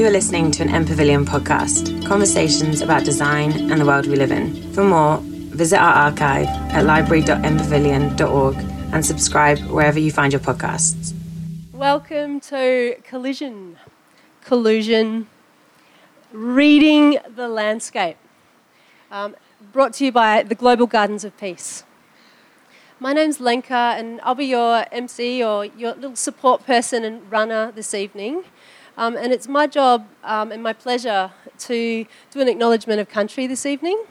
You are listening to an M Pavilion podcast, conversations about design and the world we live in. For more, visit our archive at library.mpavilion.org and subscribe wherever you find your podcasts. Welcome to Collision. Collusion. Reading the landscape. Um, brought to you by the Global Gardens of Peace. My name's Lenka, and I'll be your MC or your little support person and runner this evening. Um, and it's my job um, and my pleasure to do an acknowledgement of country this evening.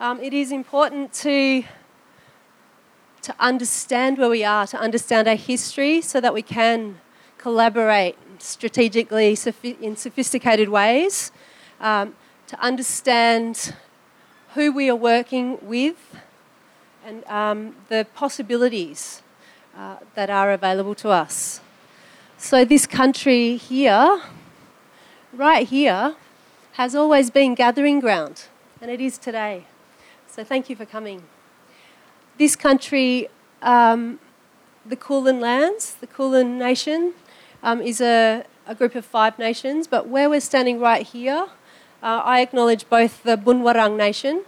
Um, it is important to, to understand where we are, to understand our history, so that we can collaborate strategically in sophisticated ways, um, to understand who we are working with and um, the possibilities uh, that are available to us. So, this country here, right here, has always been gathering ground, and it is today. So, thank you for coming. This country, um, the Kulin lands, the Kulin Nation, um, is a, a, group of five nations, but where we're standing right here, uh, I acknowledge both the Boonwurrung Nation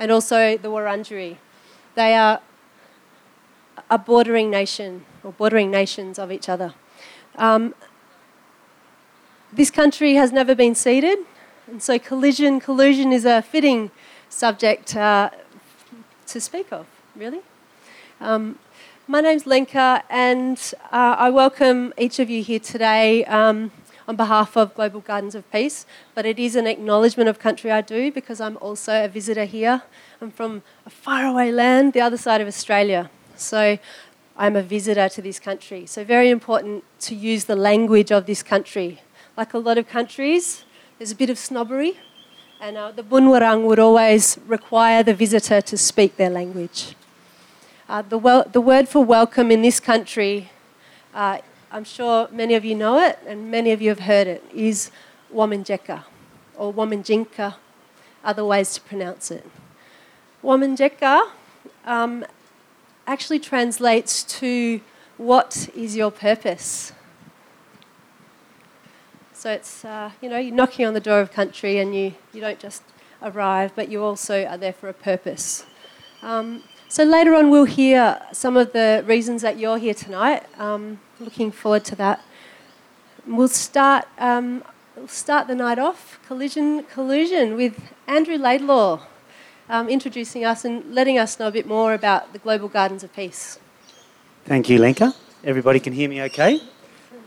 and also the Wurundjeri. They are a bordering nation or bordering nations of each other. Um, this country has never been ceded, and so collision, collusion is a fitting subject uh, to speak of, really. Um, my name's Lenka, and uh, I welcome each of you here today um, on behalf of Global Gardens of Peace. But it is an acknowledgement of country I do because I'm also a visitor here I'm from a faraway land, the other side of Australia. So I'm a visitor to this country. So, very important to use the language of this country. Like a lot of countries, there's a bit of snobbery, and uh, the Boonwurrung would always require the visitor to speak their language. Uh, the, wel- the word for welcome in this country, uh, I'm sure many of you know it and many of you have heard it, is Wominjeka or Wominjinka, other ways to pronounce it. Wominjeka um, actually translates to what is your purpose? So it's, uh, you know, you're knocking on the door of country and you, you don't just arrive, but you also are there for a purpose. Um, so later on, we'll hear some of the reasons that you're here tonight. Um, looking forward to that. We'll start, um, we'll start the night off, collision, collusion with Andrew Laidlaw um, introducing us and letting us know a bit more about the Global Gardens of Peace. Thank you, Lenka. Everybody can hear me okay?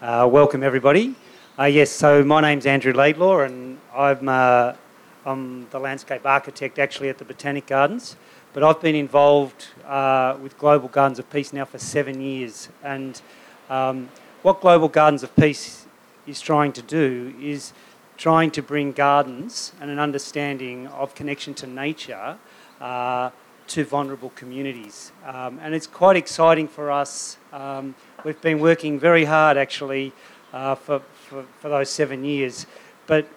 Uh, welcome, everybody. Uh, yes, so my name's Andrew Laidlaw, and I'm, uh, I'm the landscape architect actually at the Botanic Gardens. But I've been involved uh, with Global Gardens of Peace now for seven years. And um, what Global Gardens of Peace is trying to do is trying to bring gardens and an understanding of connection to nature uh, to vulnerable communities. Um, and it's quite exciting for us. Um, we've been working very hard actually uh, for, for, for, those seven years, but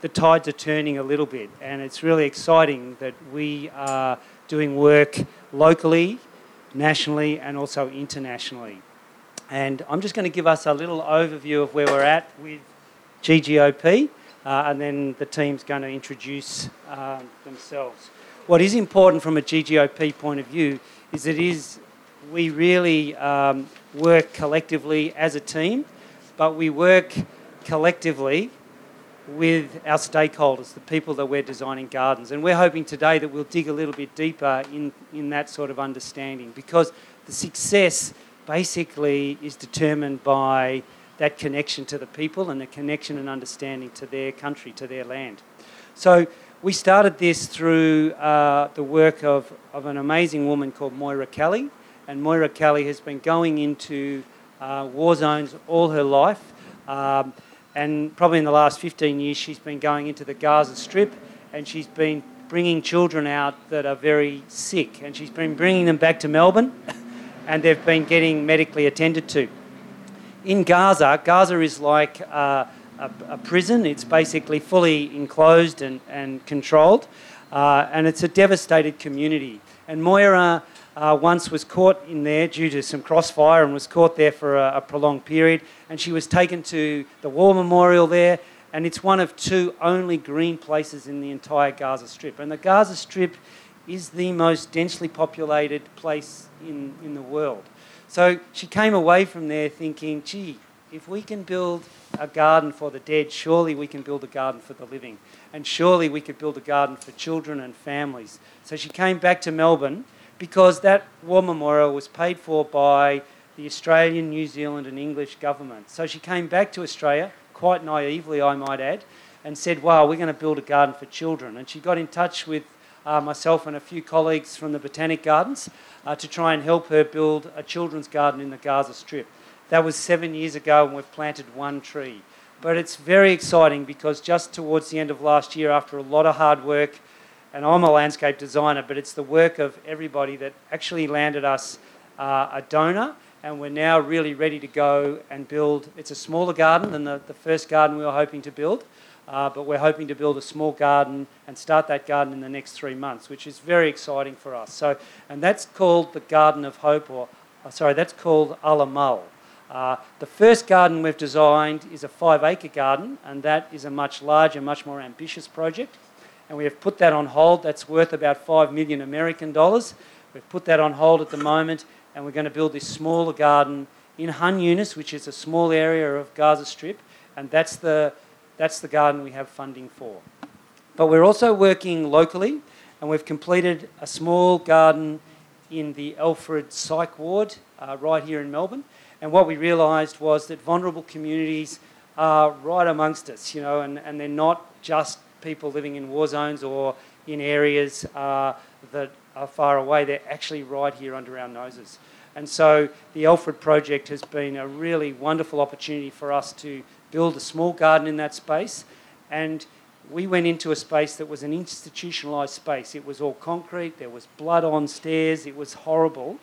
the tides are turning a little bit, and it's really exciting that we are doing work locally, nationally, and also internationally. And I'm just going to give us a little overview of where we're at with GGOP. Uh, and then the team's going to introduce uh, themselves. What is important from a GGOP point of view is that is we really um, work collectively as a team, but we work collectively with our stakeholders, the people that we're designing gardens. And we're hoping today that we'll dig a little bit deeper in, in that sort of understanding because the success basically is determined by that connection to the people and the connection and understanding to their country, to their land. So we started this through uh, the work of, of an amazing woman called Moira Kelly. And Moira Kelly has been going into uh, war zones all her life. Um, and probably in the last 15 years, she's been going into the Gaza Strip and she's been bringing children out that are very sick. And she's been bringing them back to Melbourne and they've been getting medically attended to in Gaza, Gaza is like uh, a, a, prison. It's basically fully enclosed and, and controlled, uh, and it's a devastated community. And Moira, uh, once was caught in there due to some crossfire and was caught there for a, a prolonged period. And she was taken to the War Memorial there, and it's one of two only green places in the entire Gaza Strip. And the Gaza Strip is the most densely populated place in, in the world. So she came away from there thinking, gee, if we can build a garden for the dead, surely we can build a garden for the living. And surely we could build a garden for children and families. So she came back to Melbourne because that war memorial was paid for by the Australian, New Zealand, and English government. So she came back to Australia, quite naively, I might add, and said, Wow, we're going to build a garden for children. And she got in touch with uh, myself and a few colleagues from the Botanic Gardens uh, to try and help her build a children's garden in the Gaza Strip. That was seven years ago, and we've planted one tree. But it's very exciting because just towards the end of last year, after a lot of hard work, and I'm a landscape designer, but it's the work of everybody that actually landed us uh, a donor, and we're now really ready to go and build. It's a smaller garden than the, the first garden we were hoping to build, uh, but we're hoping to build a small garden and start that garden in the next three months, which is very exciting for us. So, and that's called the Garden of Hope, or uh, sorry, that's called Alamal. Uh, the first garden we've designed is a five acre garden, and that is a much larger, much more ambitious project and we have put that on hold. That's worth about 5 million American dollars. We've put that on hold at the moment, and we're going to build this smaller garden in Khan Yunis, which is a small area of Gaza Strip, and that's the, that's the garden we have funding for. But we're also working locally, and we've completed a small garden in the Alfred Psych Ward uh, right here in Melbourne. And what we realised was that vulnerable communities are right amongst us, you know, and, and they're not just people living in war zones or in areas uh, that are far away. They're actually right here under our noses. And so the Alfred project has been a really wonderful opportunity for us to build a small garden in that space. And we went into a space that was an institutionalised space. It was all concrete, there was blood on stairs, it was horrible.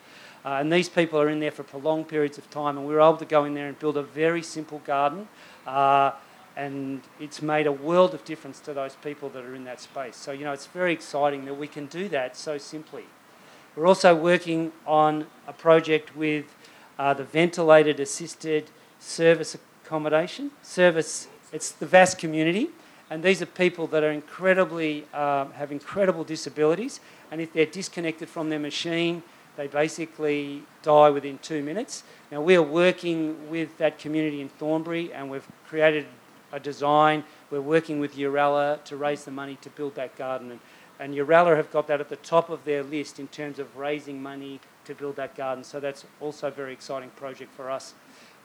Uh, and these people are in there for prolonged periods of time, and we were able to go in there and build a very simple garden. Uh, and it's made a world of difference to those people that are in that space. So, you know, it's very exciting that we can do that so simply. We're also working on a project with uh, the ventilated assisted service accommodation. Service, it's the vast community, and these are people that are incredibly, um, have incredible disabilities, and if they're disconnected from their machine, they basically die within two minutes. Now, we are working with that community in Thornbury, and we've created a design. We're working with Uralla to raise the money to build that garden. And, and have got that at the top of their list in terms of raising money to build that garden. So that's also a very exciting project for us.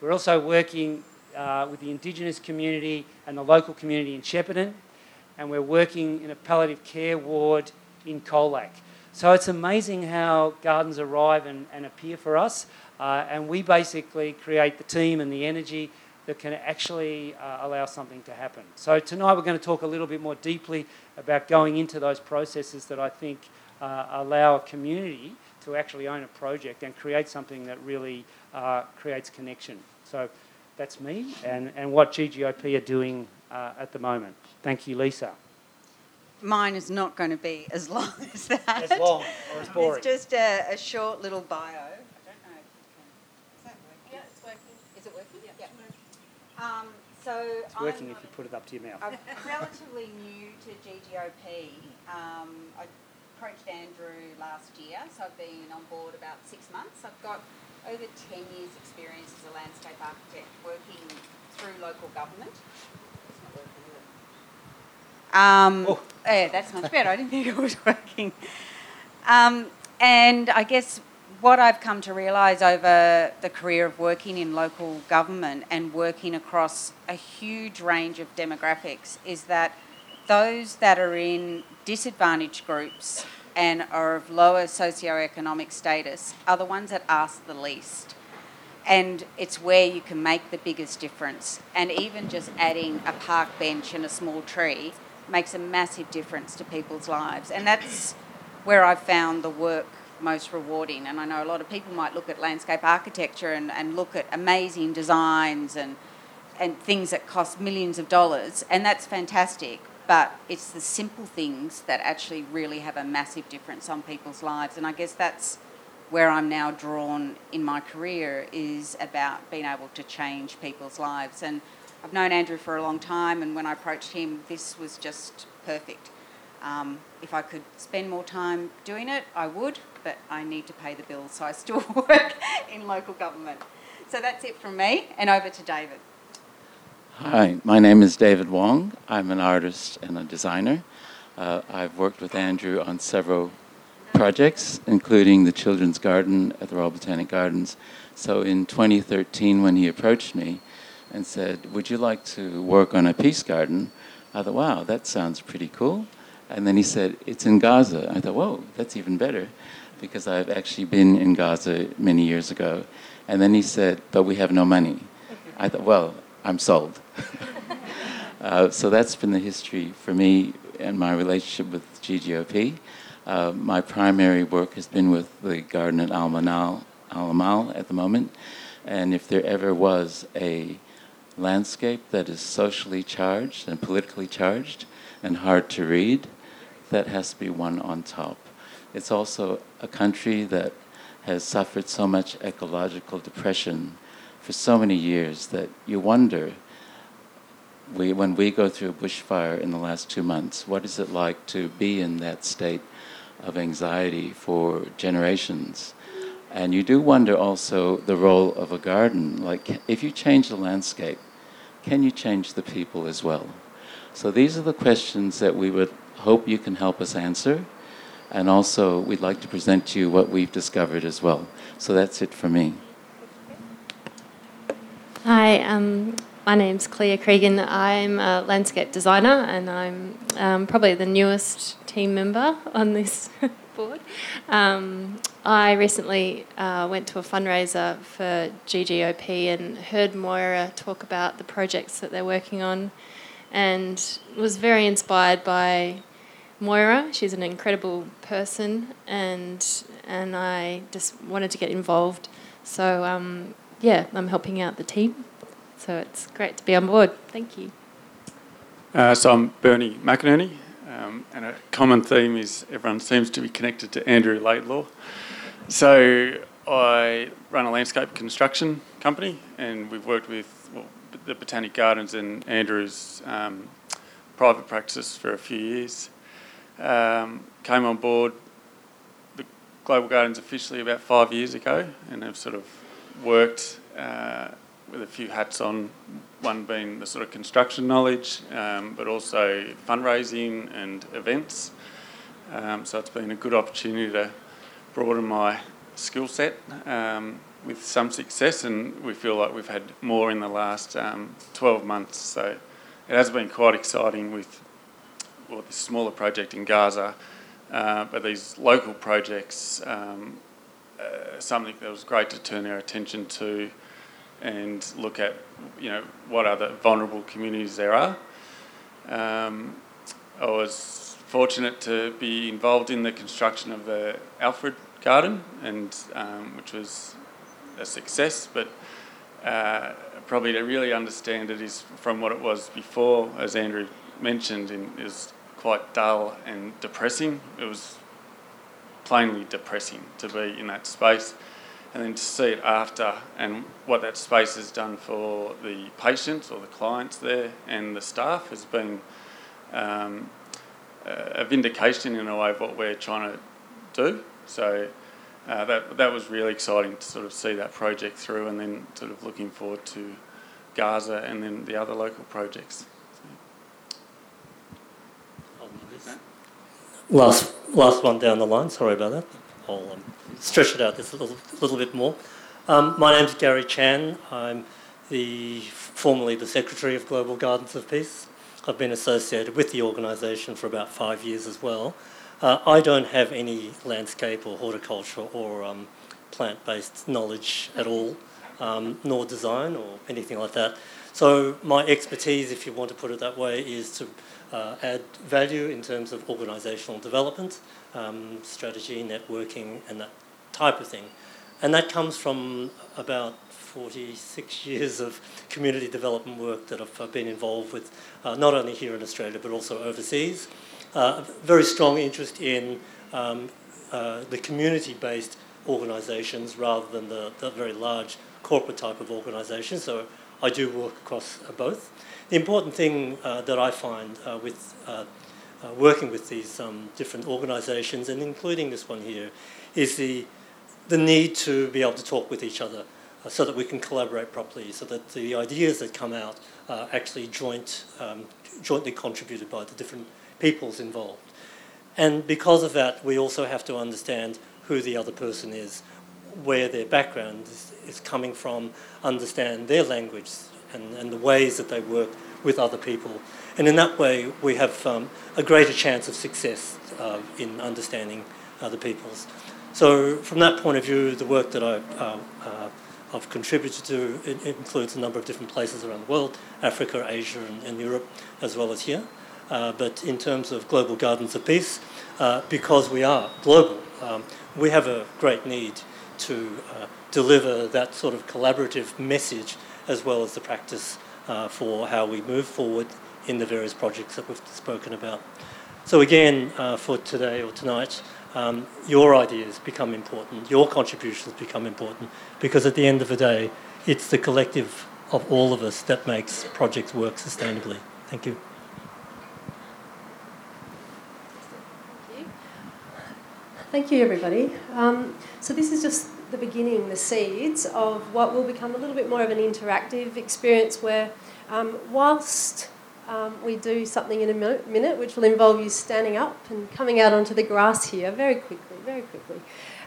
We're also working uh, with the Indigenous community and the local community in Shepparton, and we're working in a palliative care ward in Colac. So it's amazing how gardens arrive and, and appear for us, uh, and we basically create the team and the energy that can actually uh, allow something to happen. So tonight we're going to talk a little bit more deeply about going into those processes that I think uh, allow a community to actually own a project and create something that really uh, creates connection. So that's me and, and what GGOP are doing uh, at the moment. Thank you, Lisa. Mine is not going to be as long as that. As long or as boring. It's just a, a short little bio. is it Um, so it's working I'm, if you put it up to your mouth. I'm relatively new to GGOP. Um, I approached Andrew last year, so I've been on board about six months. I've got over 10 years experience as a landscape architect working through local government. Um, oh. Yeah, that's much better. I didn't think it was working. Um, and I guess what I've come to realise over the career of working in local government and working across a huge range of demographics is that those that are in disadvantaged groups and are of lower socioeconomic status are the ones that ask the least. And it's where you can make the biggest difference. And even just adding a park bench and a small tree makes a massive difference to people's lives. And that's where I've found the work most rewarding. And I know a lot of people might look at landscape architecture and, and look at amazing designs and, and things that cost millions of dollars, and that's fantastic. But it's the simple things that actually really have a massive difference on people's lives. And I guess that's where I'm now drawn in my career is about being able to change people's lives. And I've known Andrew for a long time, and when I approached him, this was just perfect. Um, if I could spend more time doing it, I would, but I need to pay the bills, so I still work in local government. So that's it from me, and over to David. Hi, my name is David Wong. I'm an artist and a designer. Uh, I've worked with Andrew on several projects, including the Children's Garden at the Royal Botanic Gardens. So in 2013, when he approached me and said, Would you like to work on a peace garden? I thought, Wow, that sounds pretty cool. And then he said, It's in Gaza. I thought, Whoa, that's even better because I've actually been in Gaza many years ago. And then he said, But we have no money. I thought, Well, I'm sold. uh, so that's been the history for me and my relationship with GGOP. Uh, my primary work has been with the garden at Al at the moment. And if there ever was a landscape that is socially charged and politically charged and hard to read, that has to be one on top. It's also a country that has suffered so much ecological depression for so many years that you wonder we, when we go through a bushfire in the last two months, what is it like to be in that state of anxiety for generations? And you do wonder also the role of a garden. Like, if you change the landscape, can you change the people as well? So, these are the questions that we would hope you can help us answer. And also, we'd like to present to you what we've discovered as well. So, that's it for me. Hi, um, my name's Clea Cregan. I'm a landscape designer and I'm um, probably the newest team member on this board. Um, I recently uh, went to a fundraiser for GGOP and heard Moira talk about the projects that they're working on and was very inspired by Moira. She's an incredible person and and I just wanted to get involved. So um, yeah, I'm helping out the team. So it's great to be on board. Thank you. Uh, so I'm Bernie McInerney. Um, and a common theme is everyone seems to be connected to Andrew Laidlaw. So I run a landscape construction company, and we've worked with well, the Botanic Gardens and Andrew's um, private practice for a few years. Um, came on board the Global Gardens officially about five years ago, and have sort of worked uh, with a few hats on, one being the sort of construction knowledge, um, but also fundraising and events. Um, so it's been a good opportunity to broaden my skill set um, with some success, and we feel like we've had more in the last um, 12 months. So it has been quite exciting with well, this smaller project in Gaza, uh, but these local projects, um, uh, something that was great to turn our attention to and look at you know what other vulnerable communities there are. Um, I was fortunate to be involved in the construction of the Alfred Garden, and um, which was a success. But uh, probably to really understand it is from what it was before, as Andrew mentioned, in, is quite dull and depressing. It was plainly depressing to be in that space and then to see it after and what that space has done for the patients or the clients there and the staff has been um, a vindication in a way of what we're trying to do. So uh, that that was really exciting to sort of see that project through, and then sort of looking forward to Gaza and then the other local projects. Last last one down the line. Sorry about that. I'll um, stretch it out a little, little bit more. Um, my name's Gary Chan. I'm the formerly the secretary of Global Gardens of Peace. I've been associated with the organisation for about five years as well. Uh, I don't have any landscape or horticulture or um, plant-based knowledge at all, um, nor design or anything like that. So my expertise, if you want to put it that way, is to uh, add value in terms of organisational development, um, strategy, networking, and that type of thing. And that comes from about 46 years of community development work that I've been involved with, uh, not only here in Australia but also overseas. Uh, very strong interest in um, uh, the community based organisations rather than the, the very large corporate type of organisations. So I do work across uh, both. The important thing uh, that I find uh, with working with these um, different organisations, and including this one here, is the, the need to be able to talk with each other so that we can collaborate properly, so that the ideas that come out are actually joint, um, jointly contributed by the different peoples involved. And because of that, we also have to understand who the other person is, where their background is, is coming from, understand their language and, and the ways that they work with other people. And in that way, we have um, a greater chance of success uh, in understanding other peoples. So, from that point of view, the work that I, uh, uh, I've contributed to includes a number of different places around the world Africa, Asia, and, and Europe, as well as here. Uh, but in terms of Global Gardens of Peace, uh, because we are global, um, we have a great need to uh, deliver that sort of collaborative message as well as the practice uh, for how we move forward in the various projects that we've spoken about. So, again, uh, for today or tonight, um, your ideas become important, your contributions become important, because at the end of the day, it's the collective of all of us that makes projects work sustainably. Thank you. Thank you, everybody. Um, so, this is just the beginning, the seeds of what will become a little bit more of an interactive experience where, um, whilst um, we do something in a minute, which will involve you standing up and coming out onto the grass here very quickly, very quickly.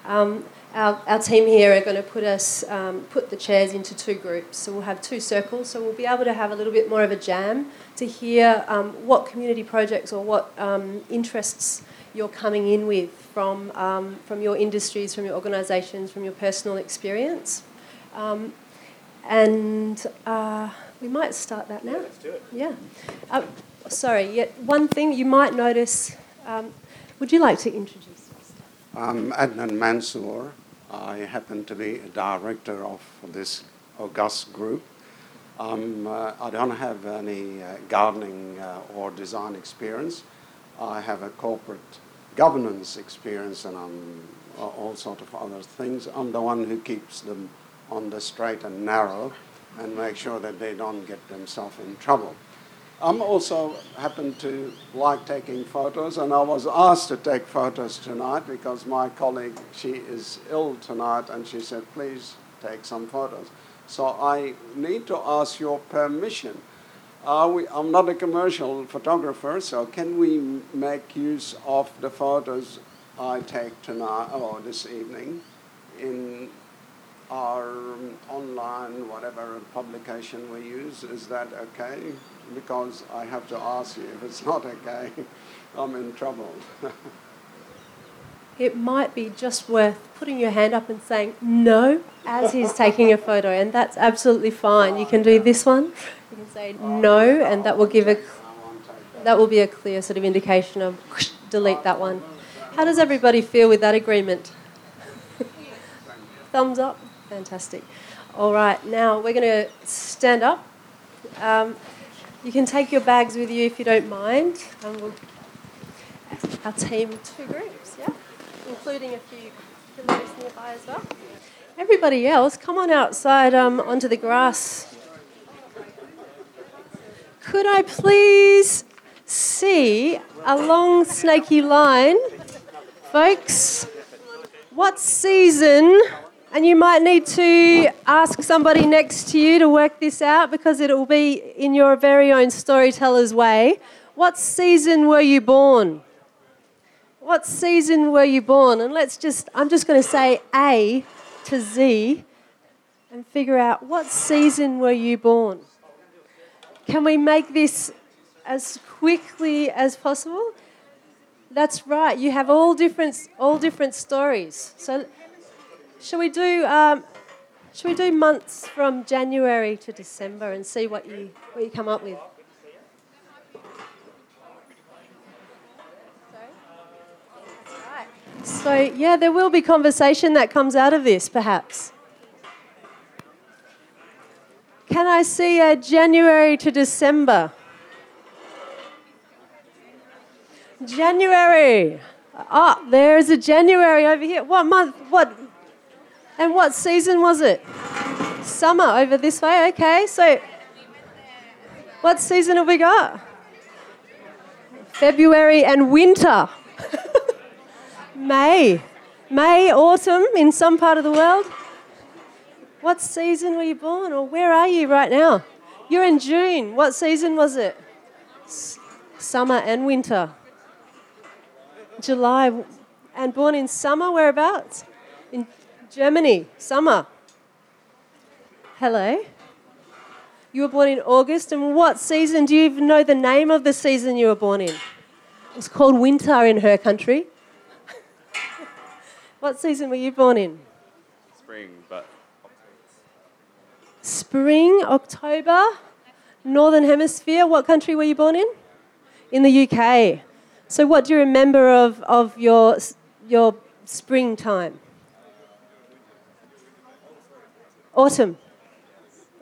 Um, our, our team here are going to put us um, put the chairs into two groups. So we'll have two circles. So we'll be able to have a little bit more of a jam to hear um, what community projects or what um, interests you're coming in with from um, from your industries, from your organisations, from your personal experience. Um, and uh, we might start that now. Yeah, let's do it. Yeah. Uh, sorry, yeah, one thing you might notice. Um, would you like to introduce yourself? I'm Adnan Mansour. I happen to be a director of this august group. Um, uh, I don't have any uh, gardening uh, or design experience. I have a corporate governance experience and um, all sort of other things. I'm the one who keeps them on the straight and narrow and make sure that they don't get themselves in trouble. I'm also happen to like taking photos, and I was asked to take photos tonight because my colleague she is ill tonight, and she said, "Please take some photos." So I need to ask your permission. We, I'm not a commercial photographer, so can we make use of the photos I take tonight or this evening in our um, online, whatever publication we use, is that okay? Because I have to ask you, if it's not okay, I'm in trouble. it might be just worth putting your hand up and saying no as he's taking a photo, and that's absolutely fine. You can do this one, you can say no, and that will give a that will be a clear sort of indication of delete that one. How does everybody feel with that agreement? Thumbs up. Fantastic. All right, now we're going to stand up. Um, you can take your bags with you if you don't mind. Um, we'll, our team, two groups, yeah, including a few nearby as well. Everybody else, come on outside um, onto the grass. Could I please see a long snaky line? Folks, what season and you might need to ask somebody next to you to work this out because it will be in your very own storyteller's way. What season were you born? What season were you born? And let's just, I'm just going to say A to Z and figure out what season were you born? Can we make this as quickly as possible? That's right. You have all different, all different stories. So Shall we do? Um, shall we do months from January to December and see what you what you come up with? So yeah, there will be conversation that comes out of this, perhaps. Can I see a January to December? January. Ah, there's a January over here. What month? What And what season was it? Summer over this way, okay. So, what season have we got? February and winter. May. May, autumn in some part of the world. What season were you born, or where are you right now? You're in June. What season was it? S- summer and winter. July. And born in summer, whereabouts? In Germany, summer. Hello. You were born in August, and what season? Do you even know the name of the season you were born in? It's called winter in her country. what season were you born in? Spring, but. Spring, October, Northern Hemisphere. What country were you born in? In the UK. So, what do you remember of, of your, your springtime? Autumn.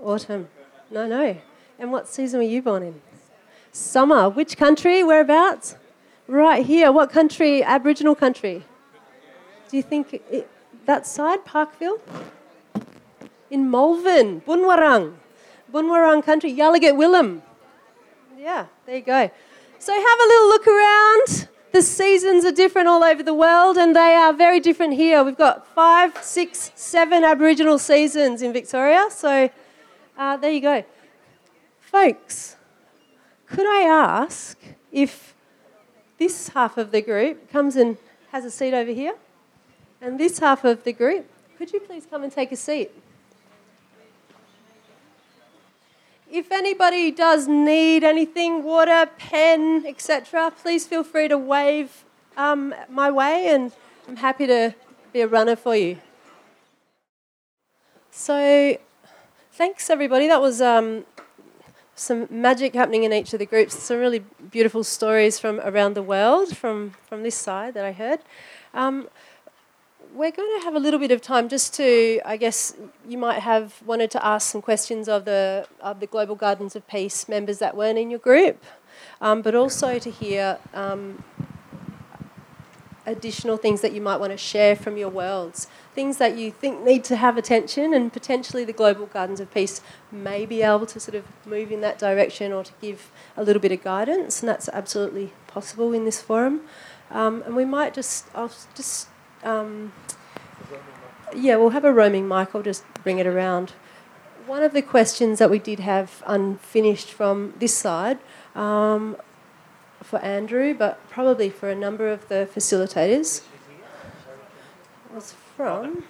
Autumn. No, no. And what season were you born in? Summer. Which country? Whereabouts? Right here. What country? Aboriginal country. Do you think it, that side, Parkville? In Malvern, Boonwurrung. Boonwurrung country, Yalukit Willam. Yeah, there you go. So have a little look around. The seasons are different all over the world, and they are very different here. We've got five, six, seven Aboriginal seasons in Victoria. So uh, there you go. Folks, could I ask if this half of the group comes and has a seat over here, and this half of the group, could you please come and take a seat? If anybody does need anything, water, pen, etc., please feel free to wave um, my way, and I'm happy to be a runner for you. So, thanks everybody. That was um, some magic happening in each of the groups. Some really beautiful stories from around the world, from from this side that I heard. Um, we're going to have a little bit of time just to, I guess, you might have wanted to ask some questions of the of the Global Gardens of Peace members that weren't in your group, um, but also to hear um, additional things that you might want to share from your worlds, things that you think need to have attention, and potentially the Global Gardens of Peace may be able to sort of move in that direction or to give a little bit of guidance, and that's absolutely possible in this forum. Um, and we might just, I'll just um, yeah, we'll have a roaming mic. I'll just bring it around. One of the questions that we did have unfinished from this side um, for Andrew, but probably for a number of the facilitators, was from.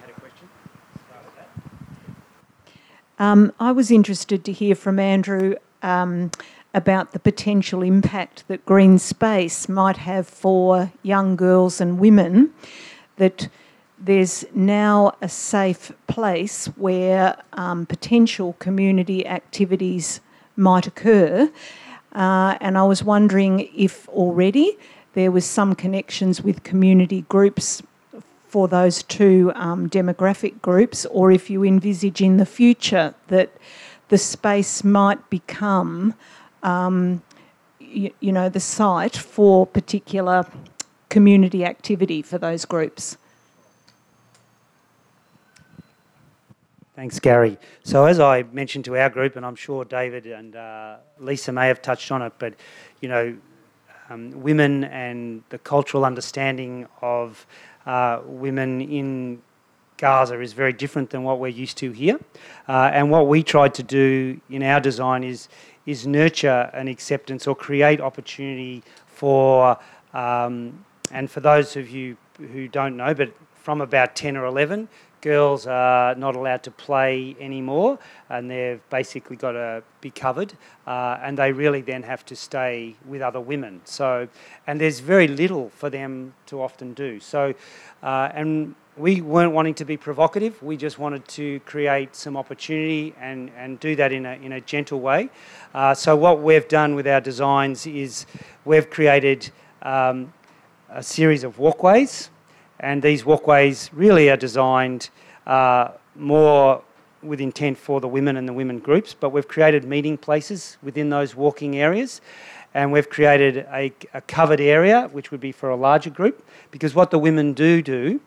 Um, I was interested to hear from Andrew um, about the potential impact that green space might have for young girls and women that there's now a safe place where um, potential community activities might occur. Uh, and I was wondering if already there was some connections with community groups for those two um, demographic groups, or if you envisage in the future that the space might become, um, you, you know, the site for particular community activity for those groups. Thanks, Gary. So, as I mentioned to our group, and I'm sure David and uh, Lisa may have touched on it, but you know, um, women and the cultural understanding of uh, women in Gaza is very different than what we're used to here. Uh, and what we tried to do in our design is is nurture an acceptance or create opportunity for um, and for those of you who don't know, but from about 10 or 11, girls are not allowed to play anymore and they've basically got to be covered uh, and they really then have to stay with other women. So and there's very little for them to often do. So uh, and we weren't wanting to be provocative. We just wanted to create some opportunity and, and do that in a, in a gentle way. Uh, so what we've done with our designs is we've created um, a series of walkways, and these walkways really are designed uh, more with intent for the women and the women groups, but we've created meeting places within those walking areas. And we've created a, a covered area, which would be for a larger group, because what the women do do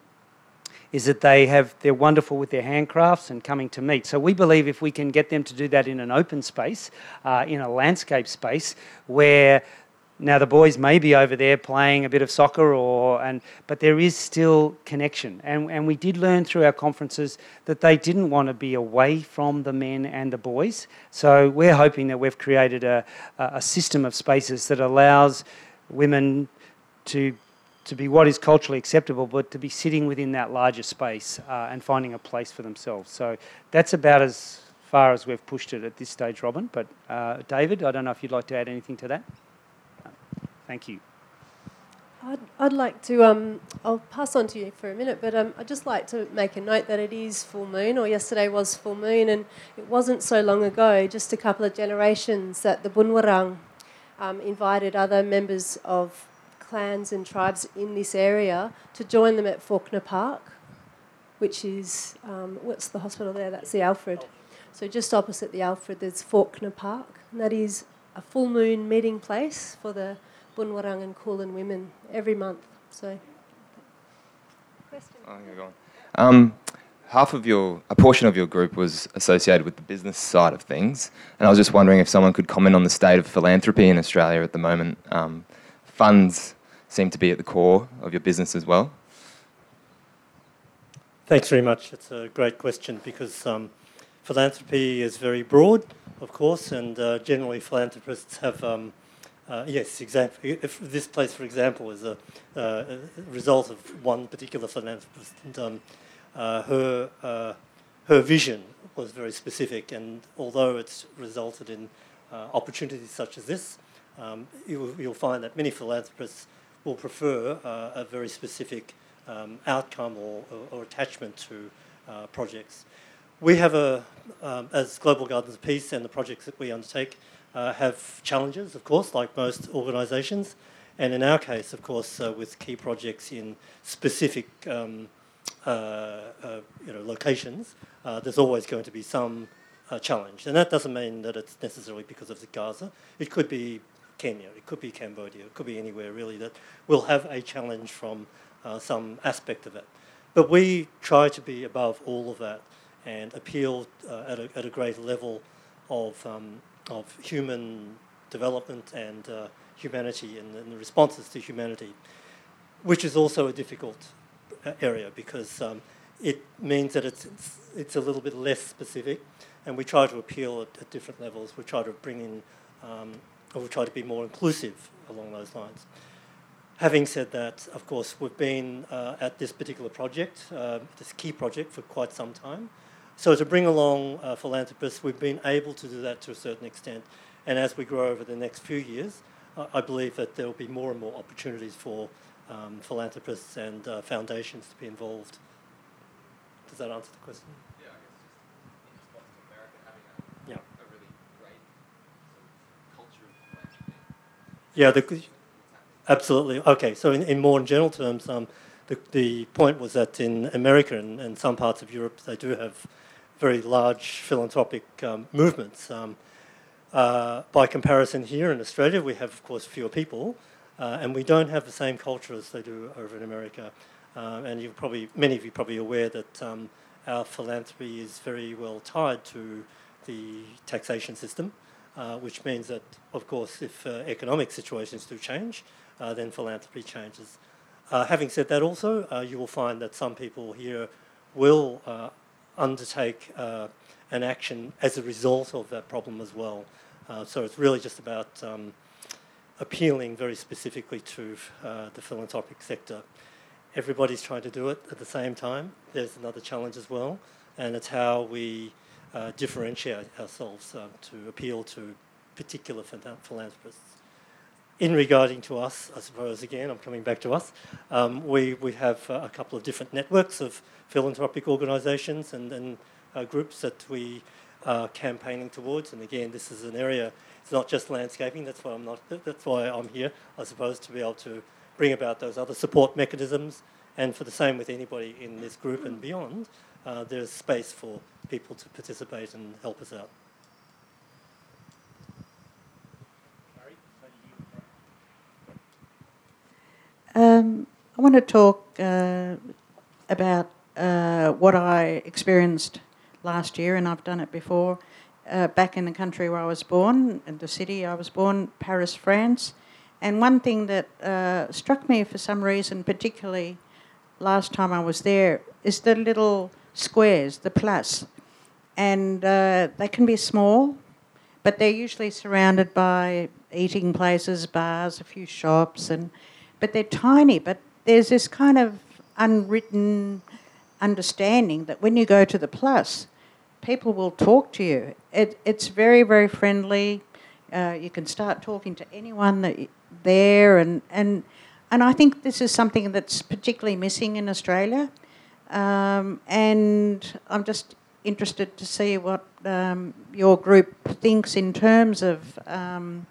is that they have they're wonderful with their handcrafts and coming to meet. So we believe if we can get them to do that in an open space, uh, in a landscape space where now the boys may be over there playing a bit of soccer or and but there is still connection. And and we did learn through our conferences that they didn't want to be away from the men and the boys. So we're hoping that we've created a, a system of spaces that allows women to to be what is culturally acceptable, but to be sitting within that larger space uh, and finding a place for themselves. So that's about as far as we've pushed it at this stage, Robin. But uh, David, I don't know if you'd like to add anything to that. Thank you. I'd, I'd like to, um, I'll pass on to you for a minute, but um, I'd just like to make a note that it is full moon, or yesterday was full moon, and it wasn't so long ago, just a couple of generations, that the Boonwurrung um, invited other members of clans and tribes in this area to join them at Fawkner Park, which is, um, what's the hospital there? That's the Alfred. So just opposite the Alfred, there's Fawkner Park, and that is a full moon meeting place for the Boonwurrung and Kulin women every month. So, question. Oh, you're. Um, half of your, a portion of your group was associated with the business side of things, and I was just wondering if someone could comment on the state of philanthropy in Australia at the moment. Um, funds seem to be at the core of your business as well. Thanks very much. It's a great question because um, philanthropy is very broad, of course, and uh, generally philanthropists have um, uh, yes, exactly. If this place, for example, is a, uh, a result of one particular philanthropist, and um, uh, her uh, her vision was very specific, and although it's resulted in uh, opportunities such as this, um, you, will find that many philanthropists will prefer uh, a very specific um, outcome or, or, or, attachment to projects. We have a, um, as Global Gardens of Peace and the projects that we undertake, uh, have challenges, of course, like most organisations. And in our case, of course, uh, with key projects in specific um, uh, uh you know, locations, uh, there's always going to be some uh, challenge. And that doesn't mean that it's necessarily because of the Gaza. It could be Kenya, it could be Cambodia, it could be anywhere really that will have a challenge from some aspect of it. But we try to be above all of that and appeal at, a, at a greater level of um, of human development and uh, humanity and, and, the responses to humanity, which is also a difficult uh, area because um, it means that it's, it's, it's, a little bit less specific and we try to appeal at, at different levels. We try to bring in, um, or we try to be more inclusive along those lines. Having said that, of course, we've been uh, at this particular project, uh, this key project, for quite some time. So to bring along uh, philanthropists, we've been able to do that to a certain extent. And as we grow over the next few years, uh, I believe that there will be more and more opportunities for um, philanthropists and uh, foundations to be involved. Does that answer the question? Yeah, I guess just in response to America having a, yeah. a really great sort of culture of Yeah, the, absolutely. Okay, so in, in more general terms, um, the, the point was that in America and, and some parts of Europe, they do have very large philanthropic um, movements. Um, uh, by comparison, here in Australia, we have, of course, fewer people, uh, and we don't have the same culture as they do over in America. Uh, and you probably, many of you probably aware that um, our philanthropy is very well tied to the taxation system, uh, which means that, of course, if uh, economic situations do change, uh, then philanthropy changes. having said that, also, you will find that some people here will undertake uh, an action as a result of that problem as well. Uh, so it's really just about um, appealing very specifically to uh, the philanthropic sector. Everybody's trying to do it at the same time. There's another challenge as well, and it's how we uh, differentiate ourselves uh, to appeal to particular philanthropists. In regarding to us, I suppose again, I'm coming back to us. Um, we we have uh, a couple of different networks of philanthropic organisations and, and uh, groups that we are campaigning towards. And again, this is an area. It's not just landscaping. That's why I'm not. That's why I'm here. I suppose to be able to bring about those other support mechanisms. And for the same with anybody in this group and beyond, uh, there's space for people to participate and help us out. Um, I want to talk uh, about uh, what I experienced last year, and I've done it before, uh, back in the country where I was born, in the city I was born, Paris, France. And one thing that uh, struck me for some reason, particularly last time I was there, is the little squares, the place. And uh, they can be small, but they're usually surrounded by eating places, bars, a few shops, and but they're tiny. But there's this kind of unwritten understanding that when you go to the plus, people will talk to you. It, it's very, very friendly. Uh, you can start talking to anyone that there, and, and and I think this is something that's particularly missing in Australia. Um, and I'm just interested to see what um, your group thinks in terms of um,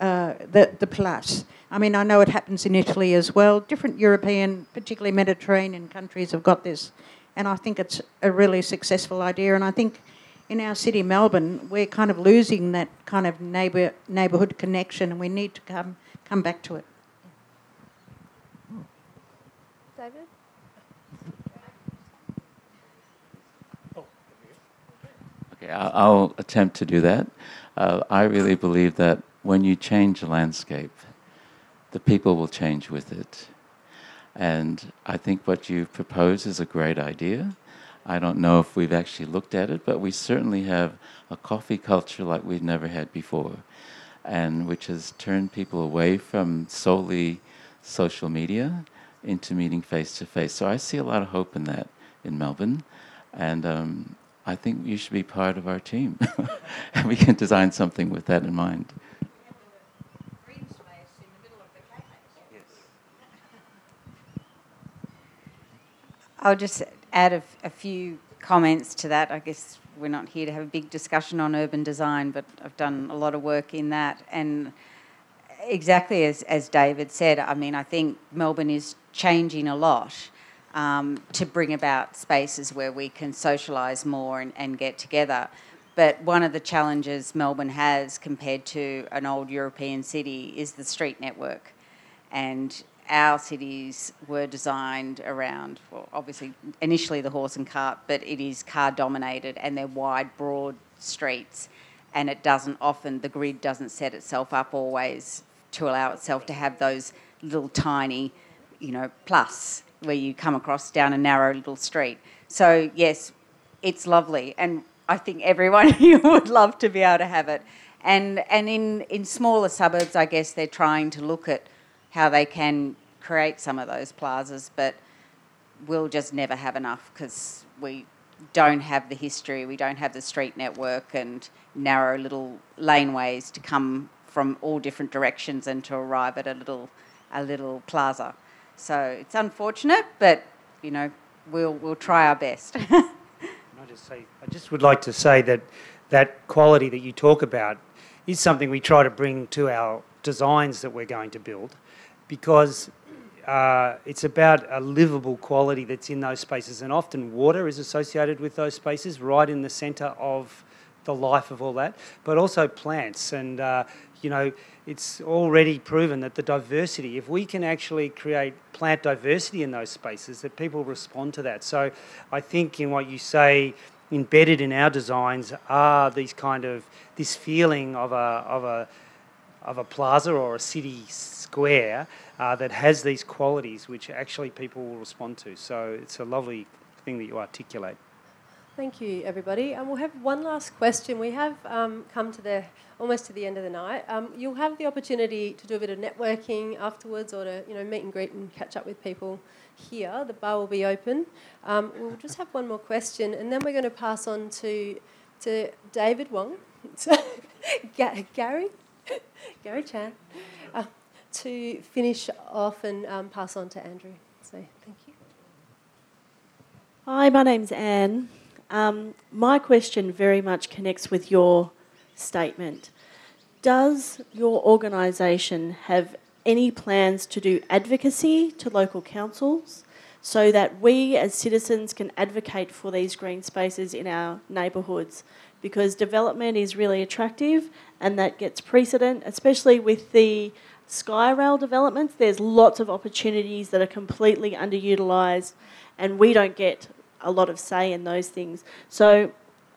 uh, the the plus. I mean, I know it happens in Italy as well. Different European, particularly Mediterranean countries, have got this, and I think it's a really successful idea. And I think in our city, Melbourne, we're kind of losing that kind of neighbour neighbourhood connection, and we need to come come back to it. David? Okay, I'll attempt to do that. Uh, I really believe that when you change the landscape, the people will change with it. And I think what you propose is a great idea. I don't know if we've actually looked at it, but we certainly have a coffee culture like we've never had before, and which has turned people away from solely social media into meeting face to face. So I see a lot of hope in that in Melbourne, and um, I think you should be part of our team, and we can design something with that in mind. I'll just add a, a, few comments to that. I guess we're not here to have a big discussion on urban design, but I've done a lot of work in that. And exactly as, as David said, I mean, I think Melbourne is changing a lot um, to bring about spaces where we can socialise more and, and get together. But one of the challenges Melbourne has compared to an old European city is the street network. And our cities were designed around, well, obviously, initially the horse and cart, but it is car dominated and they're wide, broad streets. And it doesn't often, the grid doesn't set itself up always to allow itself to have those little tiny, you know, plus where you come across down a narrow little street. So, yes, it's lovely. And I think everyone here would love to be able to have it. And, and in, in smaller suburbs, I guess they're trying to look at how they can create some of those plazas, but we'll just never have enough because we don't have the history, we don't have the street network and narrow little laneways to come from all different directions and to arrive at a little a little plaza. So it's unfortunate, but you know we'll we'll try our best. I just say I just would like to say that that quality that you talk about is something we try to bring to our designs that we're going to build because uh, it's about a livable quality that's in those spaces, and often water is associated with those spaces, right in the centre of the life of all that. But also plants, and uh, you know, it's already proven that the diversity, if we can actually create plant diversity in those spaces, that people respond to that. So, I think in what you say, embedded in our designs are these kind of this feeling of a of a of a plaza or a city square uh, that has these qualities which actually people will respond to. So it's a lovely thing that you articulate. Thank you, everybody. And we'll have one last question. We have um, come to the almost to the end of the night. Um, you'll have the opportunity to do a bit of networking afterwards, or to you know meet and greet and catch up with people here. The bar will be open. Um, we'll just have one more question, and then we're going to pass on to to David Wong, Gary, Gary Chan, uh, to finish off and um, pass on to Andrew. So thank you. Hi, my name's Anne. Um, my question very much connects with your statement. Does your organisation have any plans to do advocacy to local councils so that we as citizens can advocate for these green spaces in our neighbourhoods? Because development is really attractive and that gets precedent, especially with the Skyrail developments, there's lots of opportunities that are completely underutilised, and we don't get a lot of say in those things. So,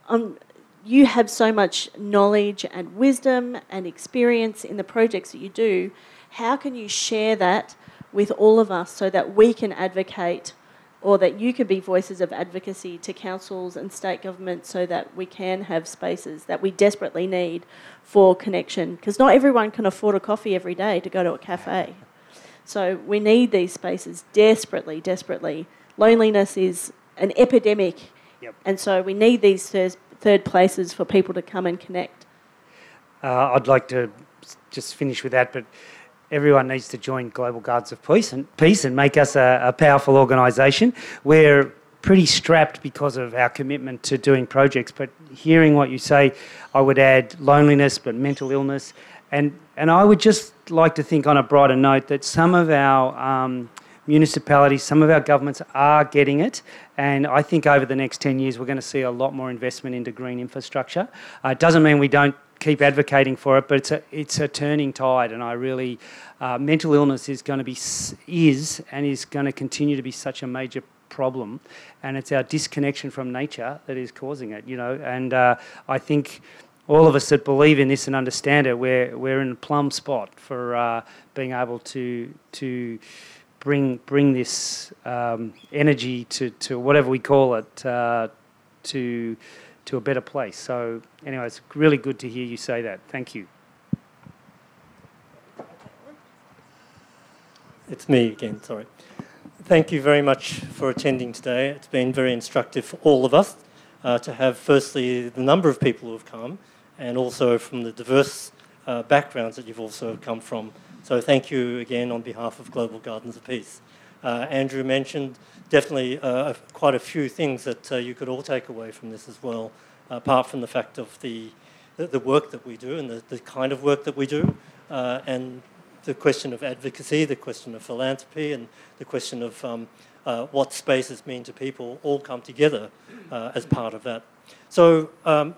um, you have so much knowledge and wisdom and experience in the projects that you do. How can you share that with all of us so that we can advocate or that you could be voices of advocacy to councils and state governments so that we can have spaces that we desperately need for connection? Because not everyone can afford a coffee every day to go to a cafe. So we need these spaces desperately, desperately. Loneliness is an epidemic, yep. and so we need these third, third places for people to come and connect. Uh, I'd like to just finish with that, but everyone needs to join Global Gardens of Peace and, peace and make us a, a powerful organisation. We're pretty strapped because of our commitment to doing projects, but hearing what you say, I would add loneliness, but mental illness. And, and I would just like to think on a brighter note that some of our um, municipalities, some of our governments are getting it. And I think over the next 10 years, we're going to see a lot more investment into green infrastructure. Uh, it doesn't mean we don't keep advocating for it, but it's a it's a turning tide, and I really uh, mental illness is going to be is and is going to continue to be such a major problem, and it's our disconnection from nature that is causing it. You know, and uh, I think all of us that believe in this and understand it, we're we're in a plum spot for uh, being able to to bring bring this um, energy to, to whatever we call it uh, to to a better place. So, anyway, it's really good to hear you say that. Thank you. It's me again, sorry. Thank you very much for attending today. It's been very instructive for all of us uh, to have, firstly, the number of people who have come and also from the diverse uh, backgrounds that you've also come from. So, thank you again on behalf of Global Gardens of Peace. Uh, Andrew mentioned definitely uh, quite a few things that uh, you could all take away from this as well, apart from the fact of the, the work that we do and the, the kind of work that we do, uh, and the question of advocacy, the question of philanthropy, and the question of um, uh, what spaces mean to people all come together as part of that. So, um,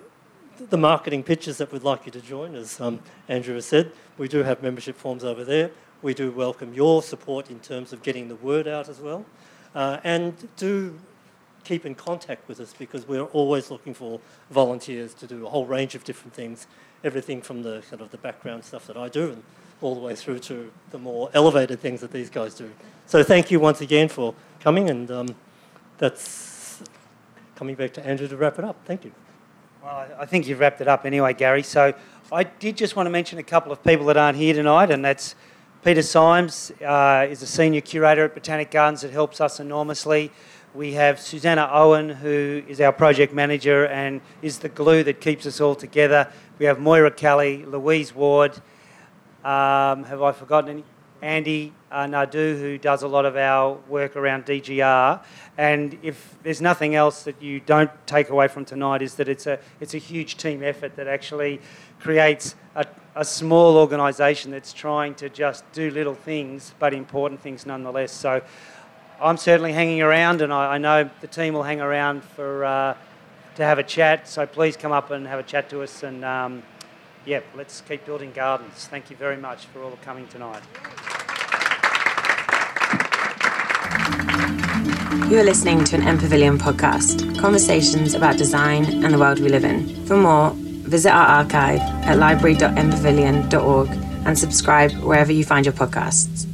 the marketing pitches that we'd like you to join, as um, Andrew has said, we do have membership forms over there. We do welcome your support in terms of getting the word out as well. Uh, and do keep in contact with us because we're always looking for volunteers to do a whole range of different things, everything from the kind of the background stuff that I do and all the way through to the more elevated things that these guys do. So thank you once again for coming, and um, that's coming back to Andrew to wrap it up. Thank you. Well, I think you've wrapped it up anyway, Gary. So I did just want to mention a couple of people that aren't here tonight, and that's Peter Symes uh, is a senior curator at Botanic Gardens that helps us enormously. We have Susanna Owen, who is our project manager and is the glue that keeps us all together. We have Moira Kelly, Louise Ward. Um, have I forgotten any? Andy uh, Nadu, who does a lot of our work around DGR. And if there's nothing else that you don't take away from tonight, is that it's a it's a huge team effort that actually creates a a small organisation that's trying to just do little things, but important things nonetheless. So I'm certainly hanging around, and I, I know the team will hang around for uh, to have a chat. So please come up and have a chat to us, and um, yeah, let's keep building gardens. Thank you very much for all coming tonight. You are listening to an MPavilion podcast, conversations about design and the world we live in. For more, visit our archive at library.mpavilion.org and subscribe wherever you find your podcasts.